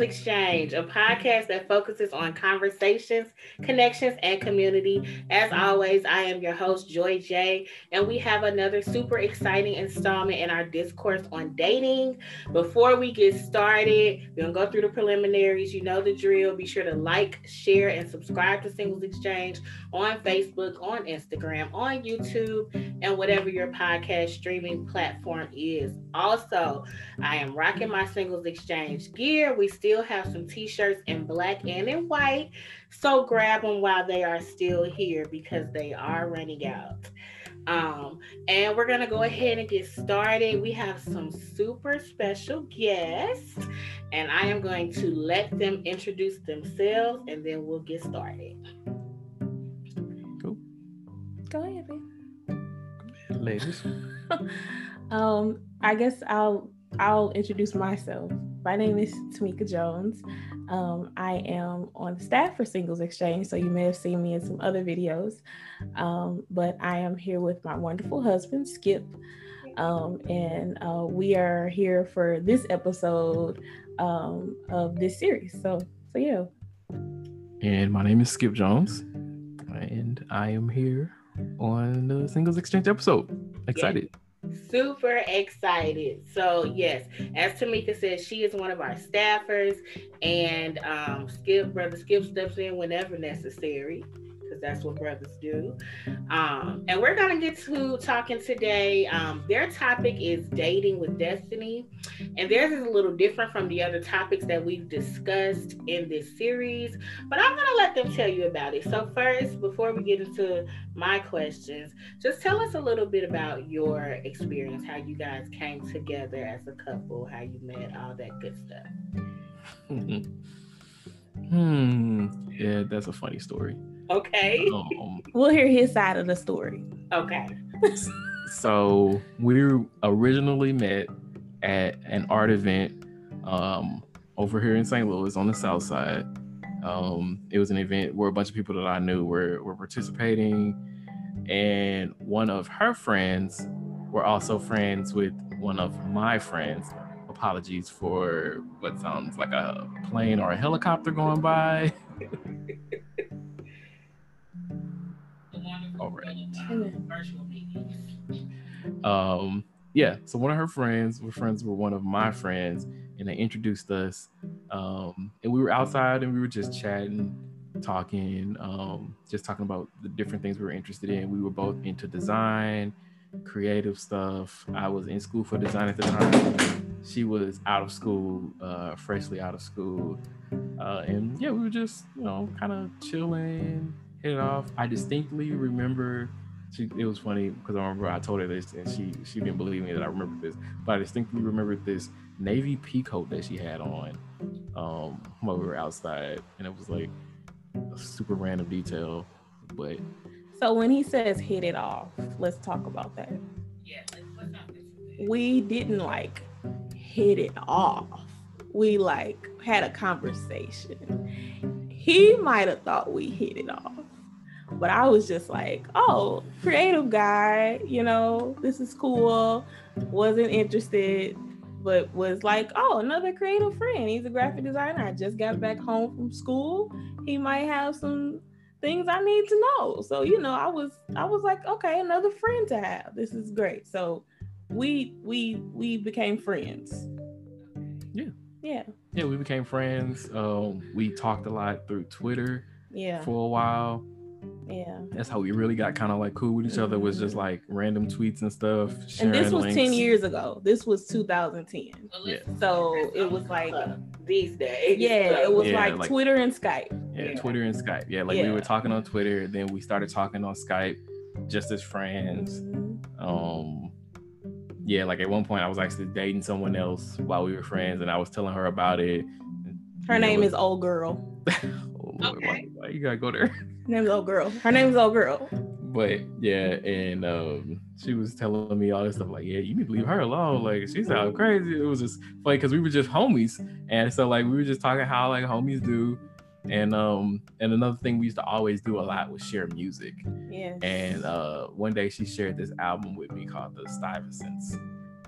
Exchange, a podcast that focuses on conversations, connections, and community. As always, I am your host, Joy J, and we have another super exciting installment in our discourse on dating. Before we get started, we're going to go through the preliminaries. You know the drill. Be sure to like, share, and subscribe to Singles Exchange on Facebook, on Instagram, on YouTube, and whatever your podcast streaming platform is. Also, I am rocking my Singles Exchange gear. We still have some t shirts in black and in white. So grab them while they are still here because they are running out. Um, and we're gonna go ahead and get started. We have some super special guests, and I am going to let them introduce themselves and then we'll get started. Cool. Go ahead, babe. Ladies. um, I guess I'll I'll introduce myself. My name is Tamika Jones. Um, I am on staff for Singles Exchange, so you may have seen me in some other videos. Um, but I am here with my wonderful husband, Skip, um, and uh, we are here for this episode um, of this series. So, so yeah. And my name is Skip Jones, and I am here on the Singles Exchange episode. Excited. Yeah super excited. So yes, as Tamika says, she is one of our staffers, and um, Skip, brother Skip steps in whenever necessary because that's what brothers do. Um, and we're gonna get to talking today. Um, their topic is dating with destiny, and theirs is a little different from the other topics that we've discussed in this series. But I'm gonna let them tell you about it. So first, before we get into my questions, just tell us a little bit about your experience, how you guys came together as a couple, how you met, all that good stuff. hmm. Yeah, that's a funny story. Okay. Um, we'll hear his side of the story. Okay. so we originally met at an art event um, over here in St. Louis on the South Side. Um, it was an event where a bunch of people that I knew were, were participating, and one of her friends were also friends with one of my friends. Apologies for what sounds like a plane or a helicopter going by. virtual meetings. Um, yeah, so one of her friends were friends with one of my friends, and they introduced us. Um, and we were outside and we were just chatting, talking, um, just talking about the different things we were interested in. We were both into design, creative stuff. I was in school for design at the time. She was out of school, uh, freshly out of school. Uh, and yeah, we were just, you know, kind of chilling, hit it off. I distinctly remember she it was funny because I remember I told her this and she she didn't believe me that I remembered this, but I distinctly remembered this navy pea coat that she had on um while we were outside, and it was like a super random detail, but. So when he says hit it off, let's talk about that. Yeah, we didn't like hit it off. We like had a conversation. He might have thought we hit it off but I was just like, oh, creative guy, you know, this is cool. Wasn't interested, but was like, oh, another creative friend. He's a graphic designer. I just got back home from school. He might have some things I need to know. So, you know, I was I was like, okay, another friend to have. This is great. So we we we became friends. Yeah. Yeah. Yeah, we became friends. Um, we talked a lot through Twitter yeah. for a while. Yeah. That's how we really got kind of like cool with each other was just like random tweets and stuff. And this was links. 10 years ago. This was 2010. Yeah. So it was like these days. Yeah, it was yeah, like, like, Twitter and Skype. Yeah, yeah, Twitter and Skype. Yeah, like yeah. we were talking on Twitter, then we started talking on Skype just as friends. Mm-hmm. Um yeah, like at one point I was actually dating someone else while we were friends and I was telling her about it. Her name is Old Girl. oh, okay. why, why you gotta go there? Her name's old girl. Her name's old girl. But yeah, and um, she was telling me all this stuff like, yeah, you need to leave her alone. Like she's sounds crazy. It was just funny because we were just homies, and so like we were just talking how like homies do. And um and another thing we used to always do a lot was share music. Yeah. And uh one day she shared this album with me called The Stuyvesants.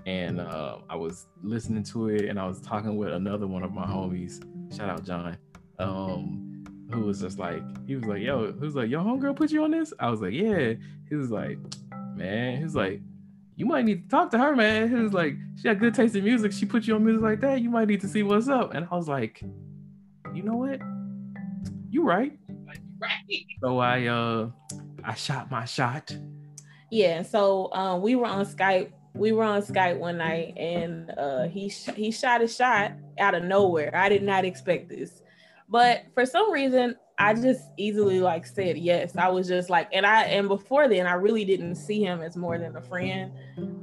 and uh, I was listening to it, and I was talking with another one of my homies. Shout out John. Um, who was just like, he was like, yo, who's like, yo, homegirl put you on this? I was like, yeah. He was like, man, he was like, you might need to talk to her, man. He was like, she had good taste in music. She put you on music like that. You might need to see what's up. And I was like, you know what? You right. Right. So I uh I shot my shot. Yeah. So um we were on Skype. We were on Skype one night and uh he sh- he shot a shot out of nowhere. I did not expect this. But for some reason, I just easily like said yes. I was just like, and I and before then, I really didn't see him as more than a friend.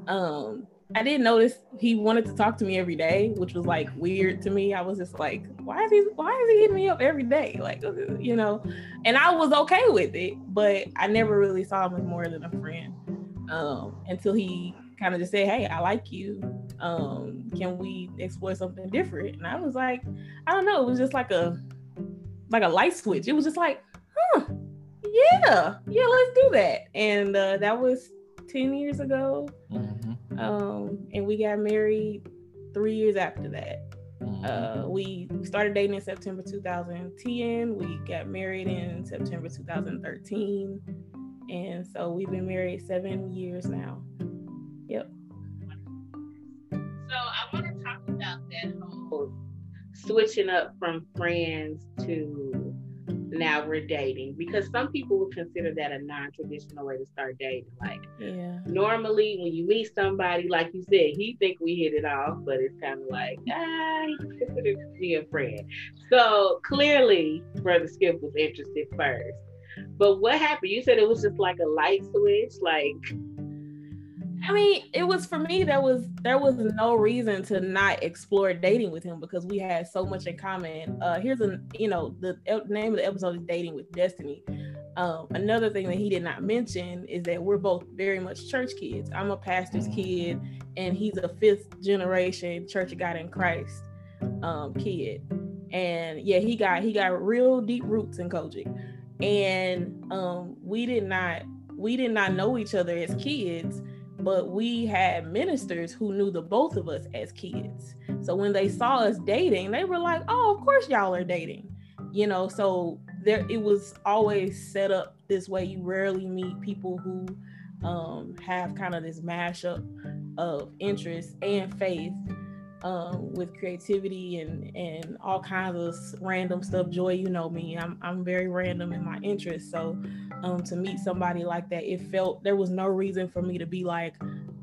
Um, I didn't notice he wanted to talk to me every day, which was like weird to me. I was just like, why is he why is he hitting me up every day? Like, you know, and I was okay with it, but I never really saw him as more than a friend. Um, until he kind of just said, Hey, I like you. Um, can we explore something different? And I was like, I don't know, it was just like a like a light switch. It was just like, huh, yeah, yeah, let's do that. And uh, that was 10 years ago. Mm-hmm. Um, and we got married three years after that. Mm-hmm. Uh, we started dating in September 2010. We got married in September 2013. And so we've been married seven years now. Yep. So I want to talk about that whole switching up from friends to now we're dating because some people would consider that a non-traditional way to start dating. Like yeah. normally when you meet somebody like you said he think we hit it off but it's kind of like ah he considers me a friend. So clearly brother skip was interested first. But what happened? You said it was just like a light switch like I mean, it was for me. There was there was no reason to not explore dating with him because we had so much in common. Uh, here's a you know the name of the episode is dating with destiny. Um, another thing that he did not mention is that we're both very much church kids. I'm a pastor's kid, and he's a fifth generation Church of God in Christ um, kid. And yeah, he got he got real deep roots in COGIC, and um, we did not we did not know each other as kids but we had ministers who knew the both of us as kids. So when they saw us dating, they were like, "Oh, of course y'all are dating." You know, so there it was always set up this way. You rarely meet people who um, have kind of this mashup of interest and faith um, with creativity and and all kinds of random stuff. Joy, you know me, I'm I'm very random in my interests. So um, to meet somebody like that, it felt there was no reason for me to be like,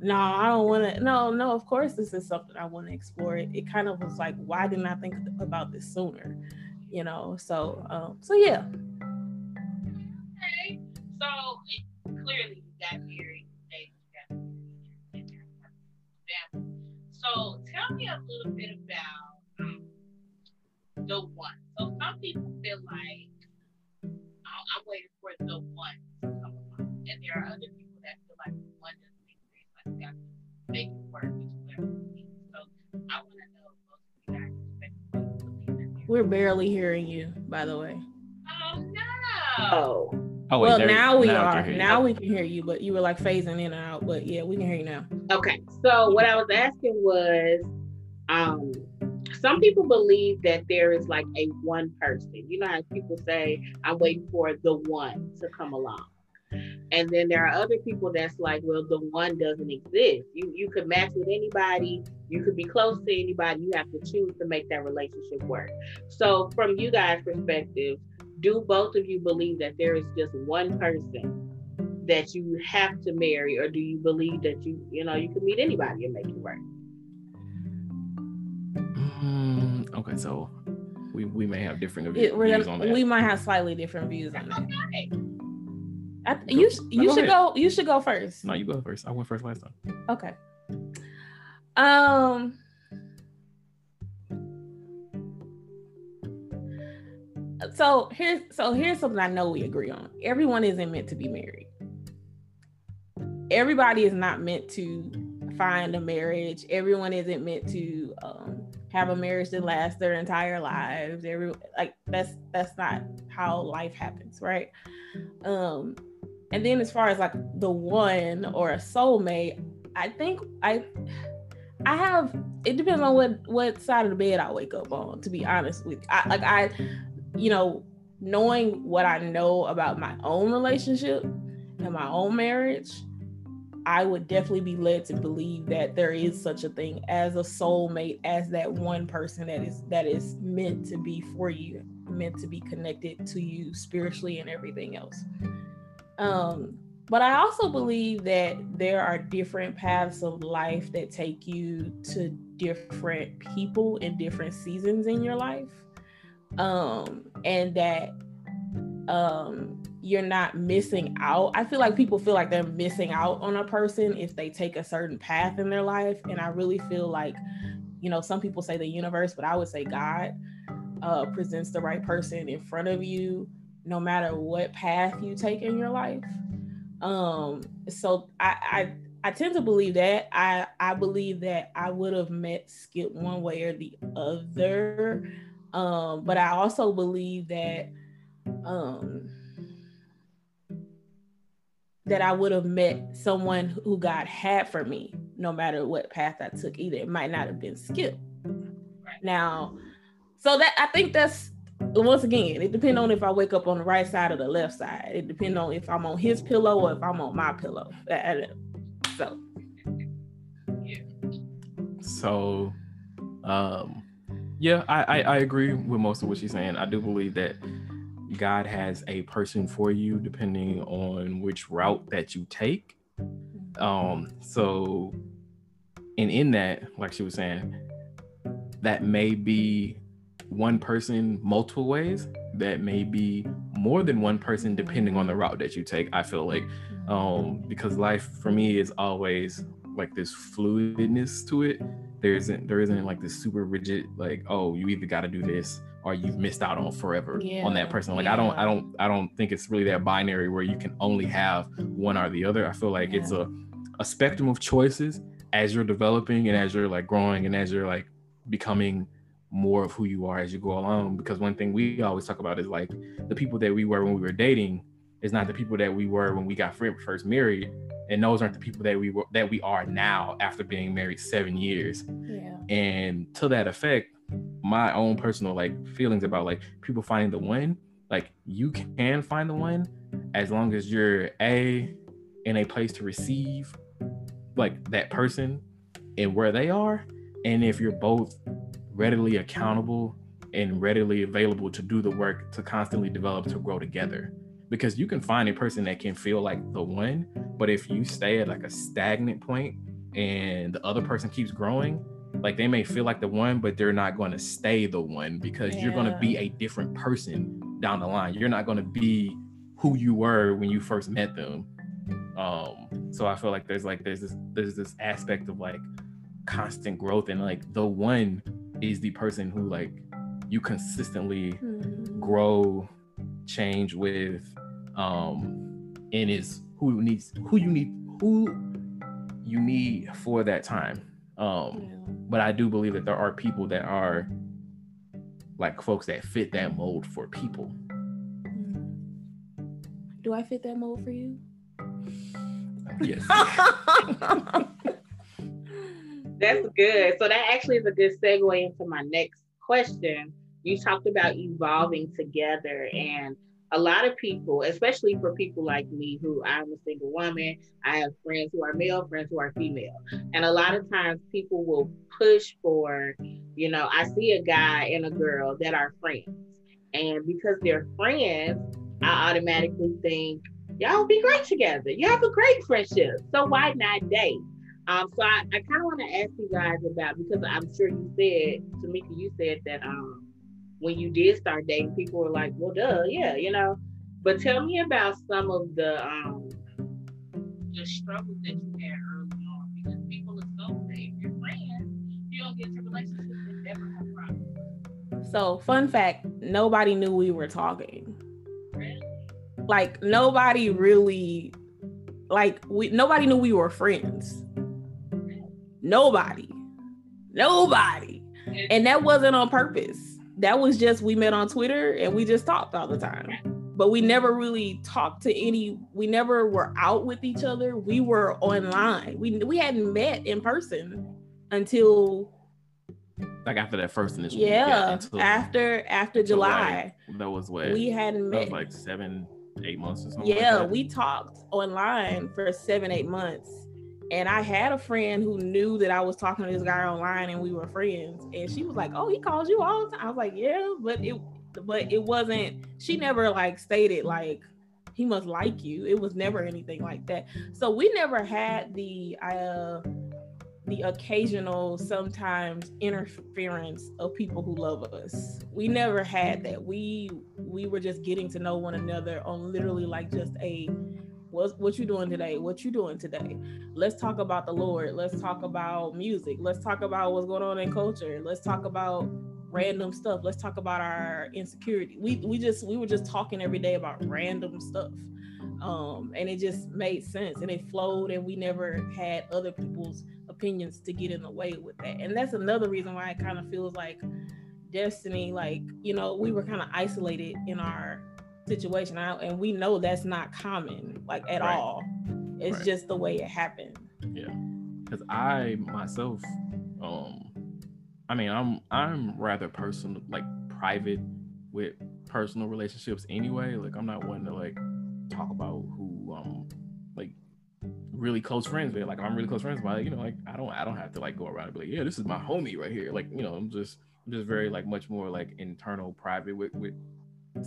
no, I don't want to. No, no, of course this is something I want to explore. It, it kind of was like, why didn't I think about this sooner? You know. So um, so yeah. A little bit about um, the one. So some people feel like I'm waiting for the one to come along, and there are other people that feel like the one doesn't exist. Like we got to make it work, which is So I want to know most of you guys We're barely hearing you, by the way. Oh no. Oh, wait, well, now we now are. Now we can hear you, but you were like phasing in and out. But yeah, we can hear you now. Okay. So what I was asking was, um, some people believe that there is like a one person. You know how people say, "I'm waiting for the one to come along," and then there are other people that's like, "Well, the one doesn't exist. You you could match with anybody. You could be close to anybody. You have to choose to make that relationship work." So, from you guys' perspective do both of you believe that there is just one person that you have to marry or do you believe that you you know you can meet anybody and make it work mm, okay so we we may have different views, on that we might have slightly different views on that okay. I, you you no, should go you should go first no you go first i went first last time okay um so here's so here's something I know we agree on. Everyone isn't meant to be married. Everybody is not meant to find a marriage. Everyone isn't meant to um, have a marriage that lasts their entire lives. Every like that's that's not how life happens, right? Um, and then as far as like the one or a soulmate, I think I I have it depends on what what side of the bed I wake up on. To be honest with, I like I, you know, knowing what I know about my own relationship and my own marriage, I would definitely be led to believe that there is such a thing as a soulmate, as that one person that is that is meant to be for you, meant to be connected to you spiritually and everything else. Um, but I also believe that there are different paths of life that take you to different people in different seasons in your life. Um, and that um, you're not missing out. I feel like people feel like they're missing out on a person if they take a certain path in their life. And I really feel like, you know, some people say the universe, but I would say God uh, presents the right person in front of you, no matter what path you take in your life. Um, so I, I I tend to believe that. I I believe that I would have met Skip one way or the other. Um, but I also believe that um that I mm-hmm. would have met mm-hmm. someone who God had for me, no matter what path I took either. It might not have been Skip. Now, so that I think that's once again, it depends on if I wake up on the right side or the left side. It depends on if I'm on his pillow or if I'm on my pillow. Uh, uh, so, yeah. So, um, yeah, I, I, I agree with most of what she's saying. I do believe that God has a person for you depending on which route that you take. Um, so, and in that, like she was saying, that may be one person multiple ways that may be more than one person depending on the route that you take i feel like um because life for me is always like this fluidness to it there isn't there isn't like this super rigid like oh you either got to do this or you've missed out on forever yeah, on that person like yeah. i don't i don't i don't think it's really that binary where you can only have one or the other i feel like yeah. it's a a spectrum of choices as you're developing and as you're like growing and as you're like becoming more of who you are as you go along. Because one thing we always talk about is like the people that we were when we were dating is not the people that we were when we got first married, and those aren't the people that we were that we are now after being married seven years. Yeah. And to that effect, my own personal like feelings about like people finding the one, like you can find the one as long as you're a in a place to receive like that person and where they are and if you're both readily accountable and readily available to do the work to constantly develop to grow together. Because you can find a person that can feel like the one but if you stay at like a stagnant point and the other person keeps growing like they may feel like the one but they're not going to stay the one because yeah. you're going to be a different person down the line you're not going to be who you were when you first met them um so i feel like there's like there's this there's this aspect of like constant growth and like the one is the person who like you consistently mm-hmm. grow change with um and is who needs who you need who you need for that time um. But i do believe that there are people that are like folks that fit that mold for people do i fit that mold for you yes That's good. So that actually is a good segue into my next question. You talked about evolving together and a lot of people, especially for people like me who I'm a single woman, I have friends who are male, friends who are female. And a lot of times people will push for, you know, I see a guy and a girl that are friends. And because they're friends, I automatically think, y'all be great together. You have a great friendship. So why not date? Um, so I, I kind of want to ask you guys about because I'm sure you said, Tamika, you said that um, when you did start dating, people were like, well, duh, yeah, you know. But tell me about some of the um, the struggles that you had early on because people assume that if you're friends, you don't get into relationships that never have problems. So, fun fact: nobody knew we were talking. Really? Like nobody really, like we nobody knew we were friends Nobody. Nobody. And that wasn't on purpose. That was just we met on Twitter and we just talked all the time. But we never really talked to any we never were out with each other. We were online. We we hadn't met in person until like after that first initial. Yeah, until, after after July. Like, that was what we hadn't met. like seven, eight months or something. Yeah, like we talked online for seven, eight months. And I had a friend who knew that I was talking to this guy online and we were friends. And she was like, Oh, he calls you all the time. I was like, Yeah, but it but it wasn't, she never like stated like he must like you. It was never anything like that. So we never had the uh the occasional sometimes interference of people who love us we never had that we we were just getting to know one another on literally like just a what what you doing today? What you doing today? Let's talk about the lord. Let's talk about music. Let's talk about what's going on in culture. Let's talk about random stuff. Let's talk about our insecurity. We we just we were just talking every day about random stuff. Um and it just made sense and it flowed and we never had other people's opinions to get in the way with that. And that's another reason why it kind of feels like destiny, like, you know, we were kind of isolated in our situation. Out and we know that's not common, like at right. all. It's right. just the way it happened. Yeah. Cause I myself, um, I mean, I'm I'm rather personal, like private with personal relationships anyway. Like I'm not one to like talk about who um like really close friends with. Like I'm really close friends but like, you know, like I don't I don't have to like go around and be like, yeah, this is my homie right here. Like, you know, I'm just I'm just very like much more like internal, private with with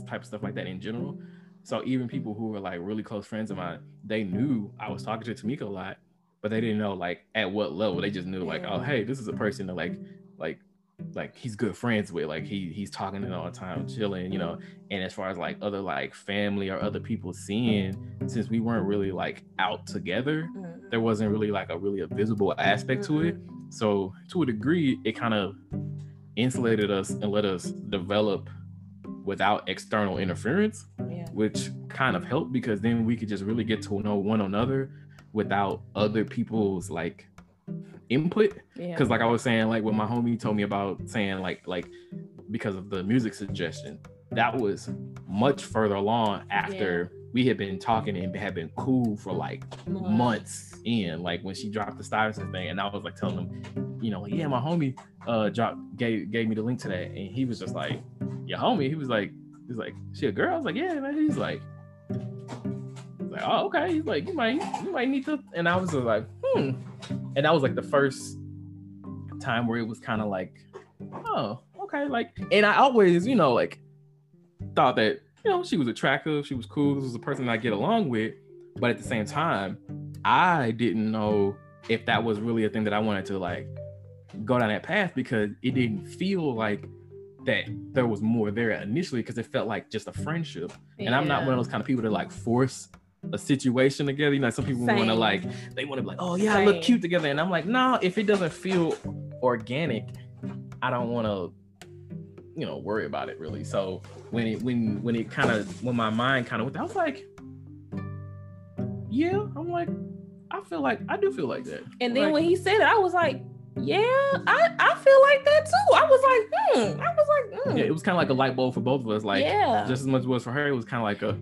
type of stuff like that in general. So even people who were like really close friends of mine, they knew I was talking to Tamika a lot, but they didn't know like at what level. They just knew like, oh hey, this is a person that like like like he's good friends with like he he's talking to all the time chilling you know and as far as like other like family or other people seeing since we weren't really like out together mm-hmm. there wasn't really like a really a visible aspect to it mm-hmm. so to a degree it kind of insulated us and let us develop without external interference yeah. which kind of helped because then we could just really get to know one another without other people's like input because yeah. like i was saying like when my homie told me about saying like like because of the music suggestion that was much further along after yeah. we had been talking and had been cool for like months in like when she dropped the stuyvesant thing and i was like telling him you know yeah my homie uh dropped gave gave me the link to that and he was just like your homie he was like he's like she a girl i was like yeah man he's like he's like, oh, okay. He's like, you might, you might need to. And I was just like, hmm. And that was like the first time where it was kind of like, oh, okay. Like, and I always, you know, like thought that, you know, she was attractive, she was cool, this was a person I get along with. But at the same time, I didn't know if that was really a thing that I wanted to like go down that path because it didn't feel like that there was more there initially because it felt like just a friendship. Yeah. And I'm not one of those kind of people that like force a situation together. You know, some people want to like they want to be like, oh yeah, Same. I look cute together, and I'm like, no, if it doesn't feel organic, I don't want to, you know, worry about it really. So when it when when it kind of when my mind kind of went, I was like, yeah, I'm like, I feel like I do feel like that. And then like, when he said it, I was like. Yeah, I, I feel like that too. I was like, hmm. I was like, hmm. yeah, it was kind of like a light bulb for both of us. Like, yeah, just as much as it was for her, it was kind of like a,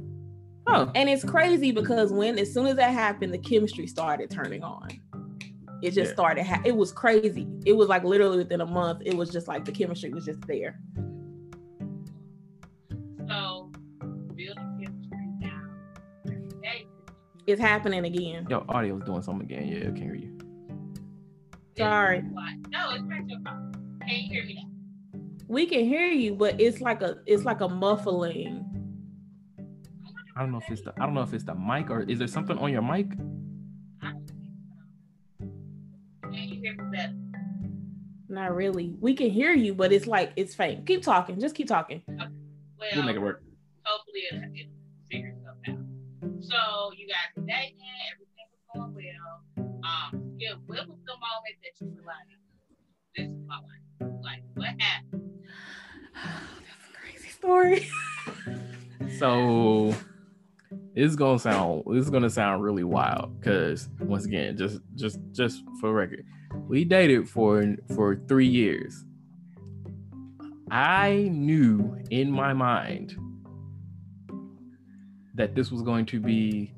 Huh. And it's crazy because when as soon as that happened, the chemistry started turning on. It just yeah. started. Ha- it was crazy. It was like literally within a month. It was just like the chemistry was just there. It's happening again. Yo, audio is doing something again. Yeah, I can't hear you. Sorry. No, it's not your fault. Can you hear me now? We can hear you, but it's like a it's like a muffling I don't know if it's the I don't know if it's the mic or is there something on your mic? Not really. We can hear you, but it's like it's faint. Keep talking. Just keep talking. Okay. Well, we'll make it work. Hopefully, it, it figures itself out. So you guys are dating, everything was going well. Um, yeah, what was the moment that you were like, "This is my life"? Like, what happened? That's a crazy story. so this is gonna sound this is gonna sound really wild because once again, just just just for record, we dated for for three years. I knew in my mind that this was going to be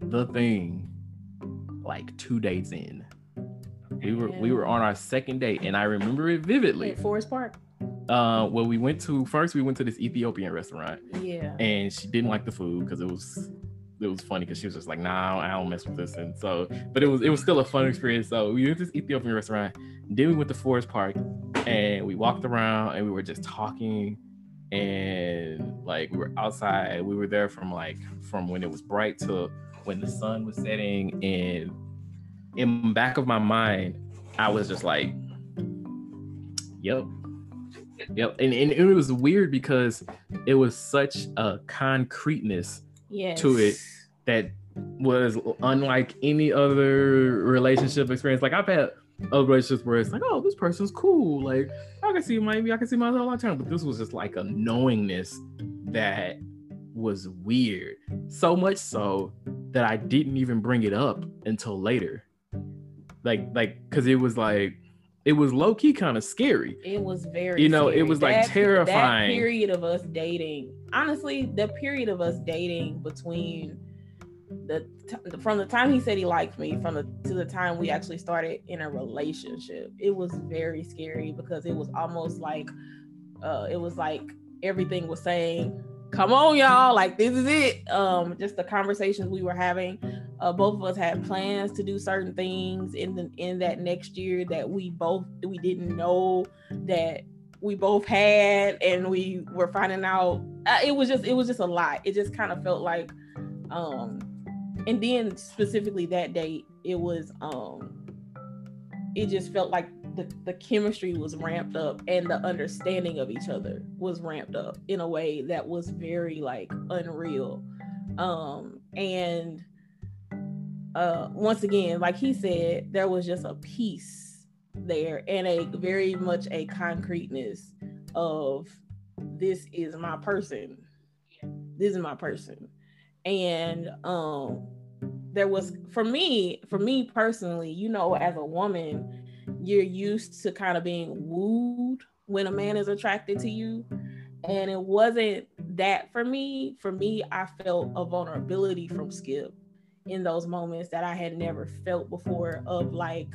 the thing like two days in. We were we were on our second date, and I remember it vividly. At Forest Park. Uh, well, we went to first. We went to this Ethiopian restaurant, Yeah. and she didn't like the food because it was it was funny because she was just like, "Nah, I don't mess with this." And so, but it was it was still a fun experience. So we went to this Ethiopian restaurant. Then we went to Forest Park, and we walked around, and we were just talking, and like we were outside. We were there from like from when it was bright to when the sun was setting, and in back of my mind, I was just like, "Yep." Yep, and, and it was weird because it was such a concreteness Yes. to it that was unlike any other relationship experience. Like I've had other relationships where it's like, oh, this person's cool. Like I can see maybe I can see myself a long time. but this was just like a knowingness that was weird. So much so that I didn't even bring it up until later. Like like because it was like it was low key kind of scary. It was very You know, it scary. was, like, That- terrifying. That period of us dating, honestly, the period of us dating between the t- from the time he said he liked me from the to the time we actually started in a relationship, it was very scary because it was almost like uh it was like everything was saying, "Come on, y'all! Like this is it." Um, just the conversations we were having. Uh, both of us had plans to do certain things in the in that next year that we both we didn't know that we both had and we were finding out uh, it was just it was just a lot it just kind of felt like um and then specifically that date it was um it just felt like the, the chemistry was ramped up and the understanding of each other was ramped up in a way that was very like unreal. Um and uh once again like he said there was just a peace there and a very much a concreteness of this is my person. This is my person and um there was for me for me personally you know as a woman you're used to kind of being wooed when a man is attracted to you. And it wasn't that for me. For me i felt a vulnerability from skip in those moments that i had never felt before of like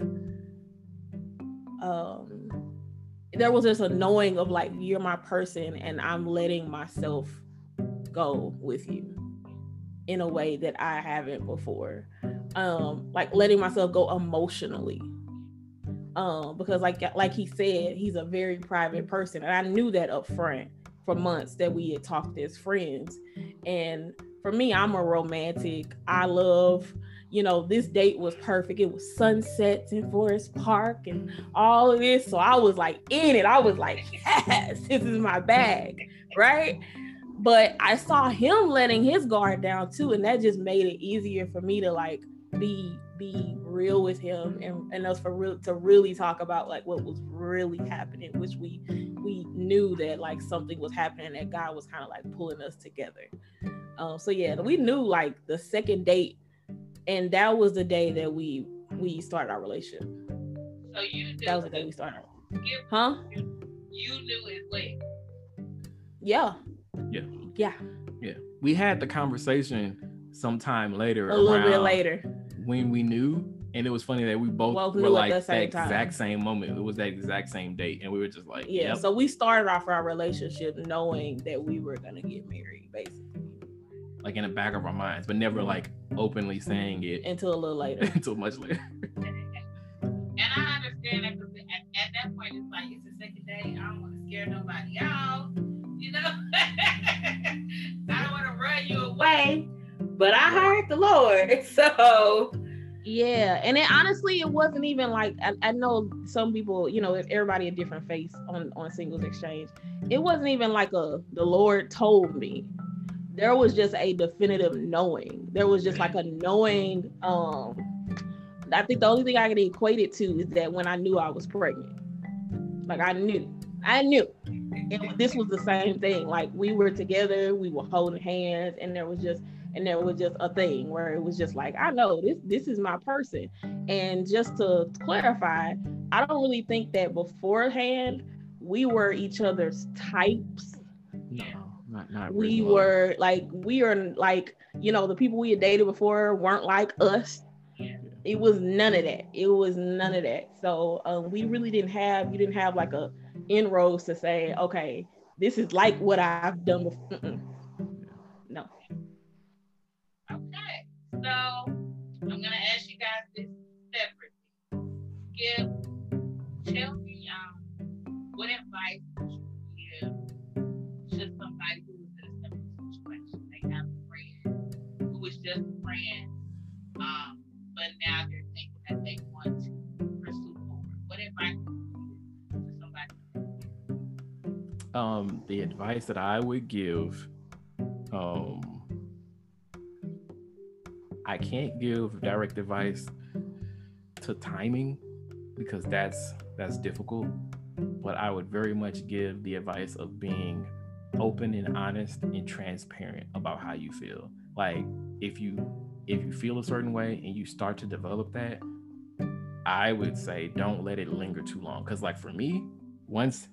um there was just a knowing of like you're my person and i'm letting myself go with you in a way that i haven't before. Um like letting myself go emotionally. Um because like like he said he's a very private person and i knew that up front for months that we had talked as friends. And for me i'm a romantic. I love you know this date was perfect. It was sunsets in forest park and all of this. So i was like in it. I was like yes this is my bag right but i saw him letting his guard down too and that just made it easier for me to like be be real with him and, and us for real to really talk about like what was really happening which we we knew that like something was happening that god was kind of like pulling us together um so yeah we knew like the second date and that was the day that we we started our relationship So you knew that was the day we started You- huh you knew it late. yeah Yeah. Yeah Yeah, we had the conversation sometime later. a little bit later when we knew, and it was funny that we both Both were knew at like the that same time. exact same moment. It was that exact same date, and we were just like, yeah yep. so we started off our relationship knowing that we were gonna get married basically like in the back of our minds, but never like openly saying it until a little later until much later. But I heard the Lord, so Yeah, and it honestly, it wasn't even like I, I know some people, you know, everybody a different face on on singles exchange. It wasn't even like a the Lord told me. There was just a definitive knowing. There was just like a knowing. Um, I think the only thing I can equate it to is that when I knew I was pregnant, like I knew, I knew. And this was the same thing. Like we were together, we were holding hands, and there was just and there was just a thing where it was just like i know this this is my person and just to clarify i don't really think that beforehand we were each other's types No, not not we really love. were like we are like you know the people we had dated before weren't like us it was none of that. It was none of that. So um, we really didn't have you didn't have like a inroads to say, okay, this is like what I've done before. Mm-mm. So I'm gonna ask you guys this separately. Give tell me um what advice would you give to somebody who is in a similar situation? They have a friend who was just a friend, um, but now they're thinking that they want to pursue more. What advice would you give? Um, the advice that I would give, um, I can't give direct advice to timing because that's that's difficult. But I would very much give the advice of being open and honest and transparent about how you feel. Like if you if you feel a certain way and you start to develop that, I would say don't let it linger too long. Cause like for me, once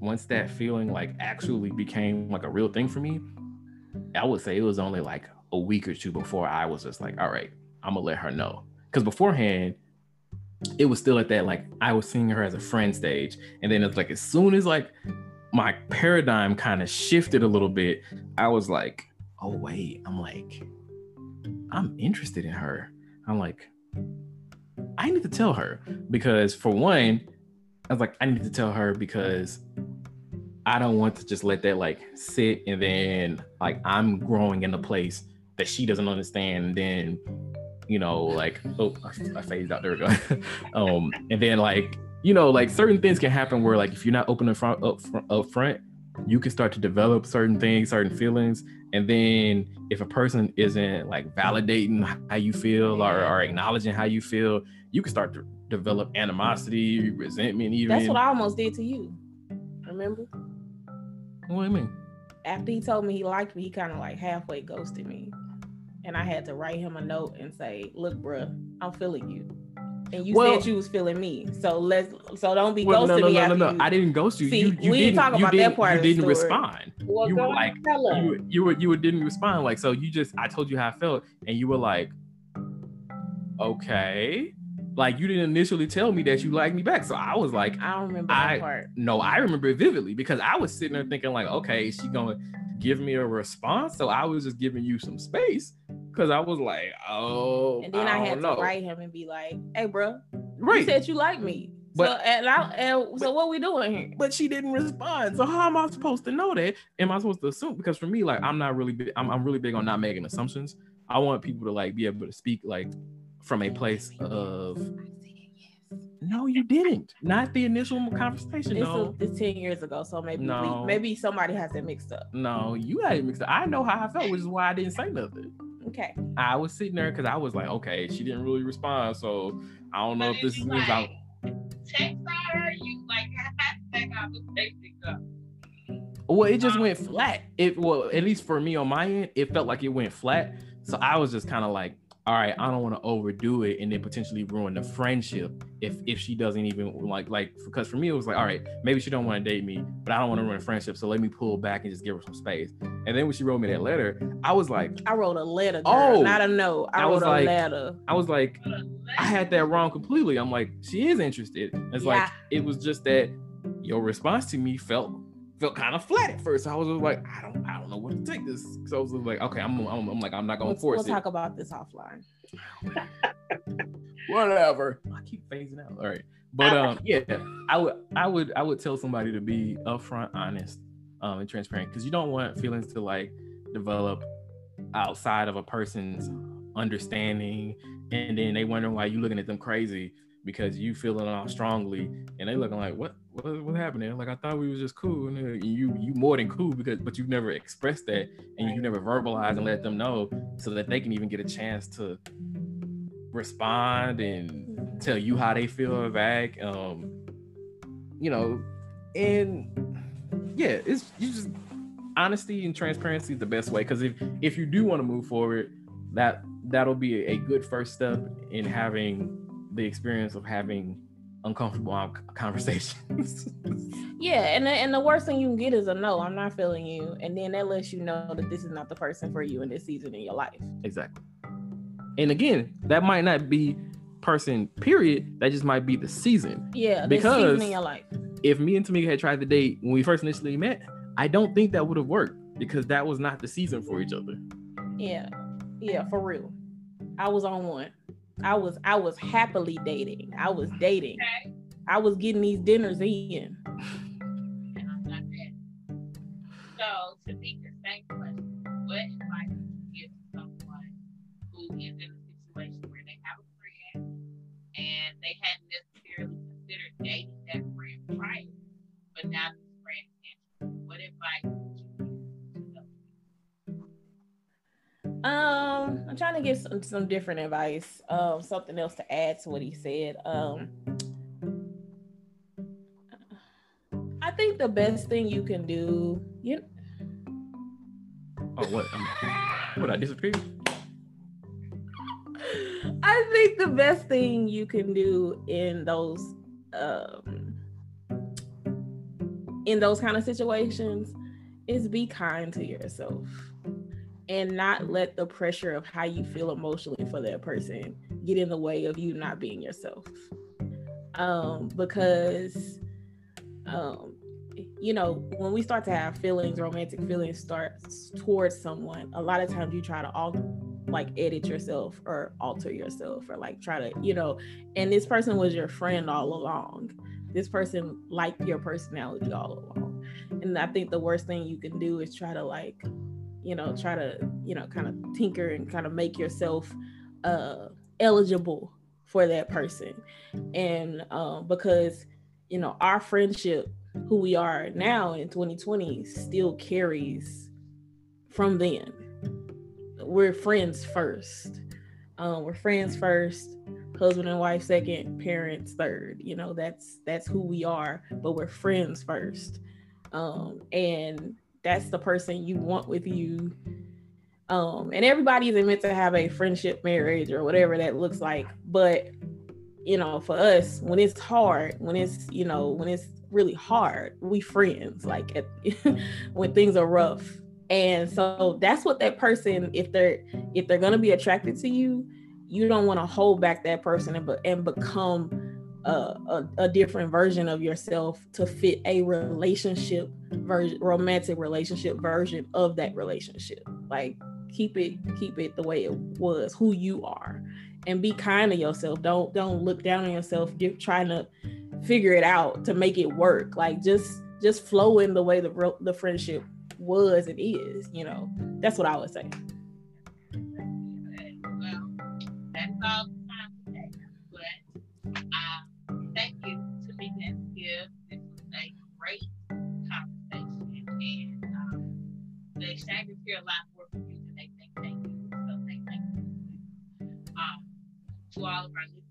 once that feeling like actually became like a real thing for me, I would say it was only like a week or two before I was just like, all right, I'm gonna let her know. Cause beforehand, it was still at that like I was seeing her as a friend stage. And then it's like as soon as like my paradigm kind of shifted a little bit, I was like, oh wait, I'm like, I'm interested in her. I'm like, I need to tell her because for one, I was like, I need to tell her because I don't want to just let that like sit and then like I'm growing in a place that she doesn't understand. And then, you know, like, oh, I, I phased out. There we go. um, and then like, you know, like certain things can happen where like if you're not open up front up, up front, you can start to develop certain things, certain feelings. And then if a person isn't like validating how you feel or, or acknowledging how you feel, you can start to develop animosity, resentment, even. That's what I almost did to you. Remember? What do you mean? After he told me he liked me, he kind of like halfway ghosted me. And I had to write him a note and say, Look, bruh, I'm feeling you. And you Well- said you was feeling me. So let's so don't be Well, ghosting no, no, me no, no, after no. I didn't ghost you. See, you, you we didn't, talk about that part you didn't respond. Well, you were like, you, were- you were, you were, didn't respond. Like, so you just, I told you how I felt, and you were like, okay. Like, you didn't initially tell me that you liked me back. So I was like, I don't remember I- that part. no, I remember it vividly because I was sitting there thinking, like, okay, is she gonna give me a response? So I was just giving you some space because I was like, oh, And then I, I had to know. write him and be like, "Hey, bro, right. you said you like me. But- so and, I, and so what we doing here? but she didn't respond. So how am I supposed to know that? Am I supposed to assume? Because for me, like I'm not really big, I'm, I'm really big on not making assumptions. I want people to like be able to speak like from a place of no, you didn't. Not the initial conversation. This No, is it's ten years ago, so maybe No. we, maybe somebody has it mixed up. no, you had it mixed up. I know how I felt, which is why I didn't say nothing. Okay, I was sitting there because I was like, okay, she didn't really respond, so I don't know But if this is means like, I'm. text her, you like had that conversation go. Well, it just um, went flat. It well, at least for me on my end, it felt like it went flat. So I was just kind of like, all right, I don't want to overdo it and then potentially ruin the friendship if if she doesn't even like like because for me it was like, all right, maybe she don't want to date me, but I don't want to ruin a friendship, so let me pull back and just give her some space. And then when she wrote me that letter, I was like, I wrote a letter, girl, Oh, not a note. I, I wrote a like- letter. I was like, I had that wrong completely. I'm like, she is interested. It's like it was just that your response to me felt felt kind of flat at first. I was like, I don't, I don't know what to take this. So I was like, okay, I'm, I'm, I'm like, I'm not gonna We'll, force we'll it. talk about this offline. Whatever. I keep phasing out. All right, but um, yeah, I would, I would, I would tell somebody to be upfront, honest, um, and transparent because you don't want feelings to like develop outside of a person's understanding, and then they wonder why you looking at them crazy because you feeling all strongly, and they looking like what. What, what happened there? Like I thought we was just cool, and you you more than cool because but you've never expressed that, and you never verbalized and let them know so that they can even get a chance to respond and tell you how they feel back. Um, you know, and yeah, it's you just honesty and transparency is the best way because if if you do want to move forward, that that'll be a good first step in having the experience of having uncomfortable conversations. Yeah, and the, and the worst thing you can get is a no. I'm not feeling you, and then that lets you know that this is not the person for you in this season in your life. exactly. And again, that might not be person, period. That just might be the season. Yeah, because in your life. if me and Tamika had tried to date when we first initially met, I don't think that would have worked because that was not the season for each other. Yeah, yeah, for real. I was on one. I was I was happily dating. I was dating. Okay. I was getting these dinners in. And I'm not that. So, to be the same question, give some, some different advice. Um, something else to add to what he said. Um, I think the best thing you can do, you Oh, what? What? I disappeared? I think the best thing you can do in those um in those kind of situations is be kind to yourself and not let the pressure of how you feel emotionally for that person get in the way of you not being yourself. Um because um you know when we start to have feelings romantic feelings starts towards someone a lot of times you try to all like edit yourself or alter yourself or like try to you know and this person was your friend all along this person liked your personality all along and i think the worst thing you can do is try to like you know try to you know kind of tinker and kind of make yourself uh eligible for that person and um because you know our friendship who we are now in 2020 still carries from then we're friends first. Um, we're friends first, husband and wife second, parents third. You know, that's that's who we are, but we're friends first. Um, and that's the person you want with you. Um, and everybody isn't meant to have a friendship marriage or whatever that looks like. But you know, for us, when it's hard, when it's, you know, when it's really hard, we friends, like at, when things are rough and so that's what that person if they're if they're going to be attracted to you you don't want to hold back that person and, be, and become a, a, different version of yourself to fit a relationship version romantic relationship version of that relationship like keep it keep it the way it was who you are and be kind to yourself don't don't look down on yourself Get trying to figure it out to make it work like just just flow in the way the the friendship was and is. You know, that's what I would say. Well, that's all all of our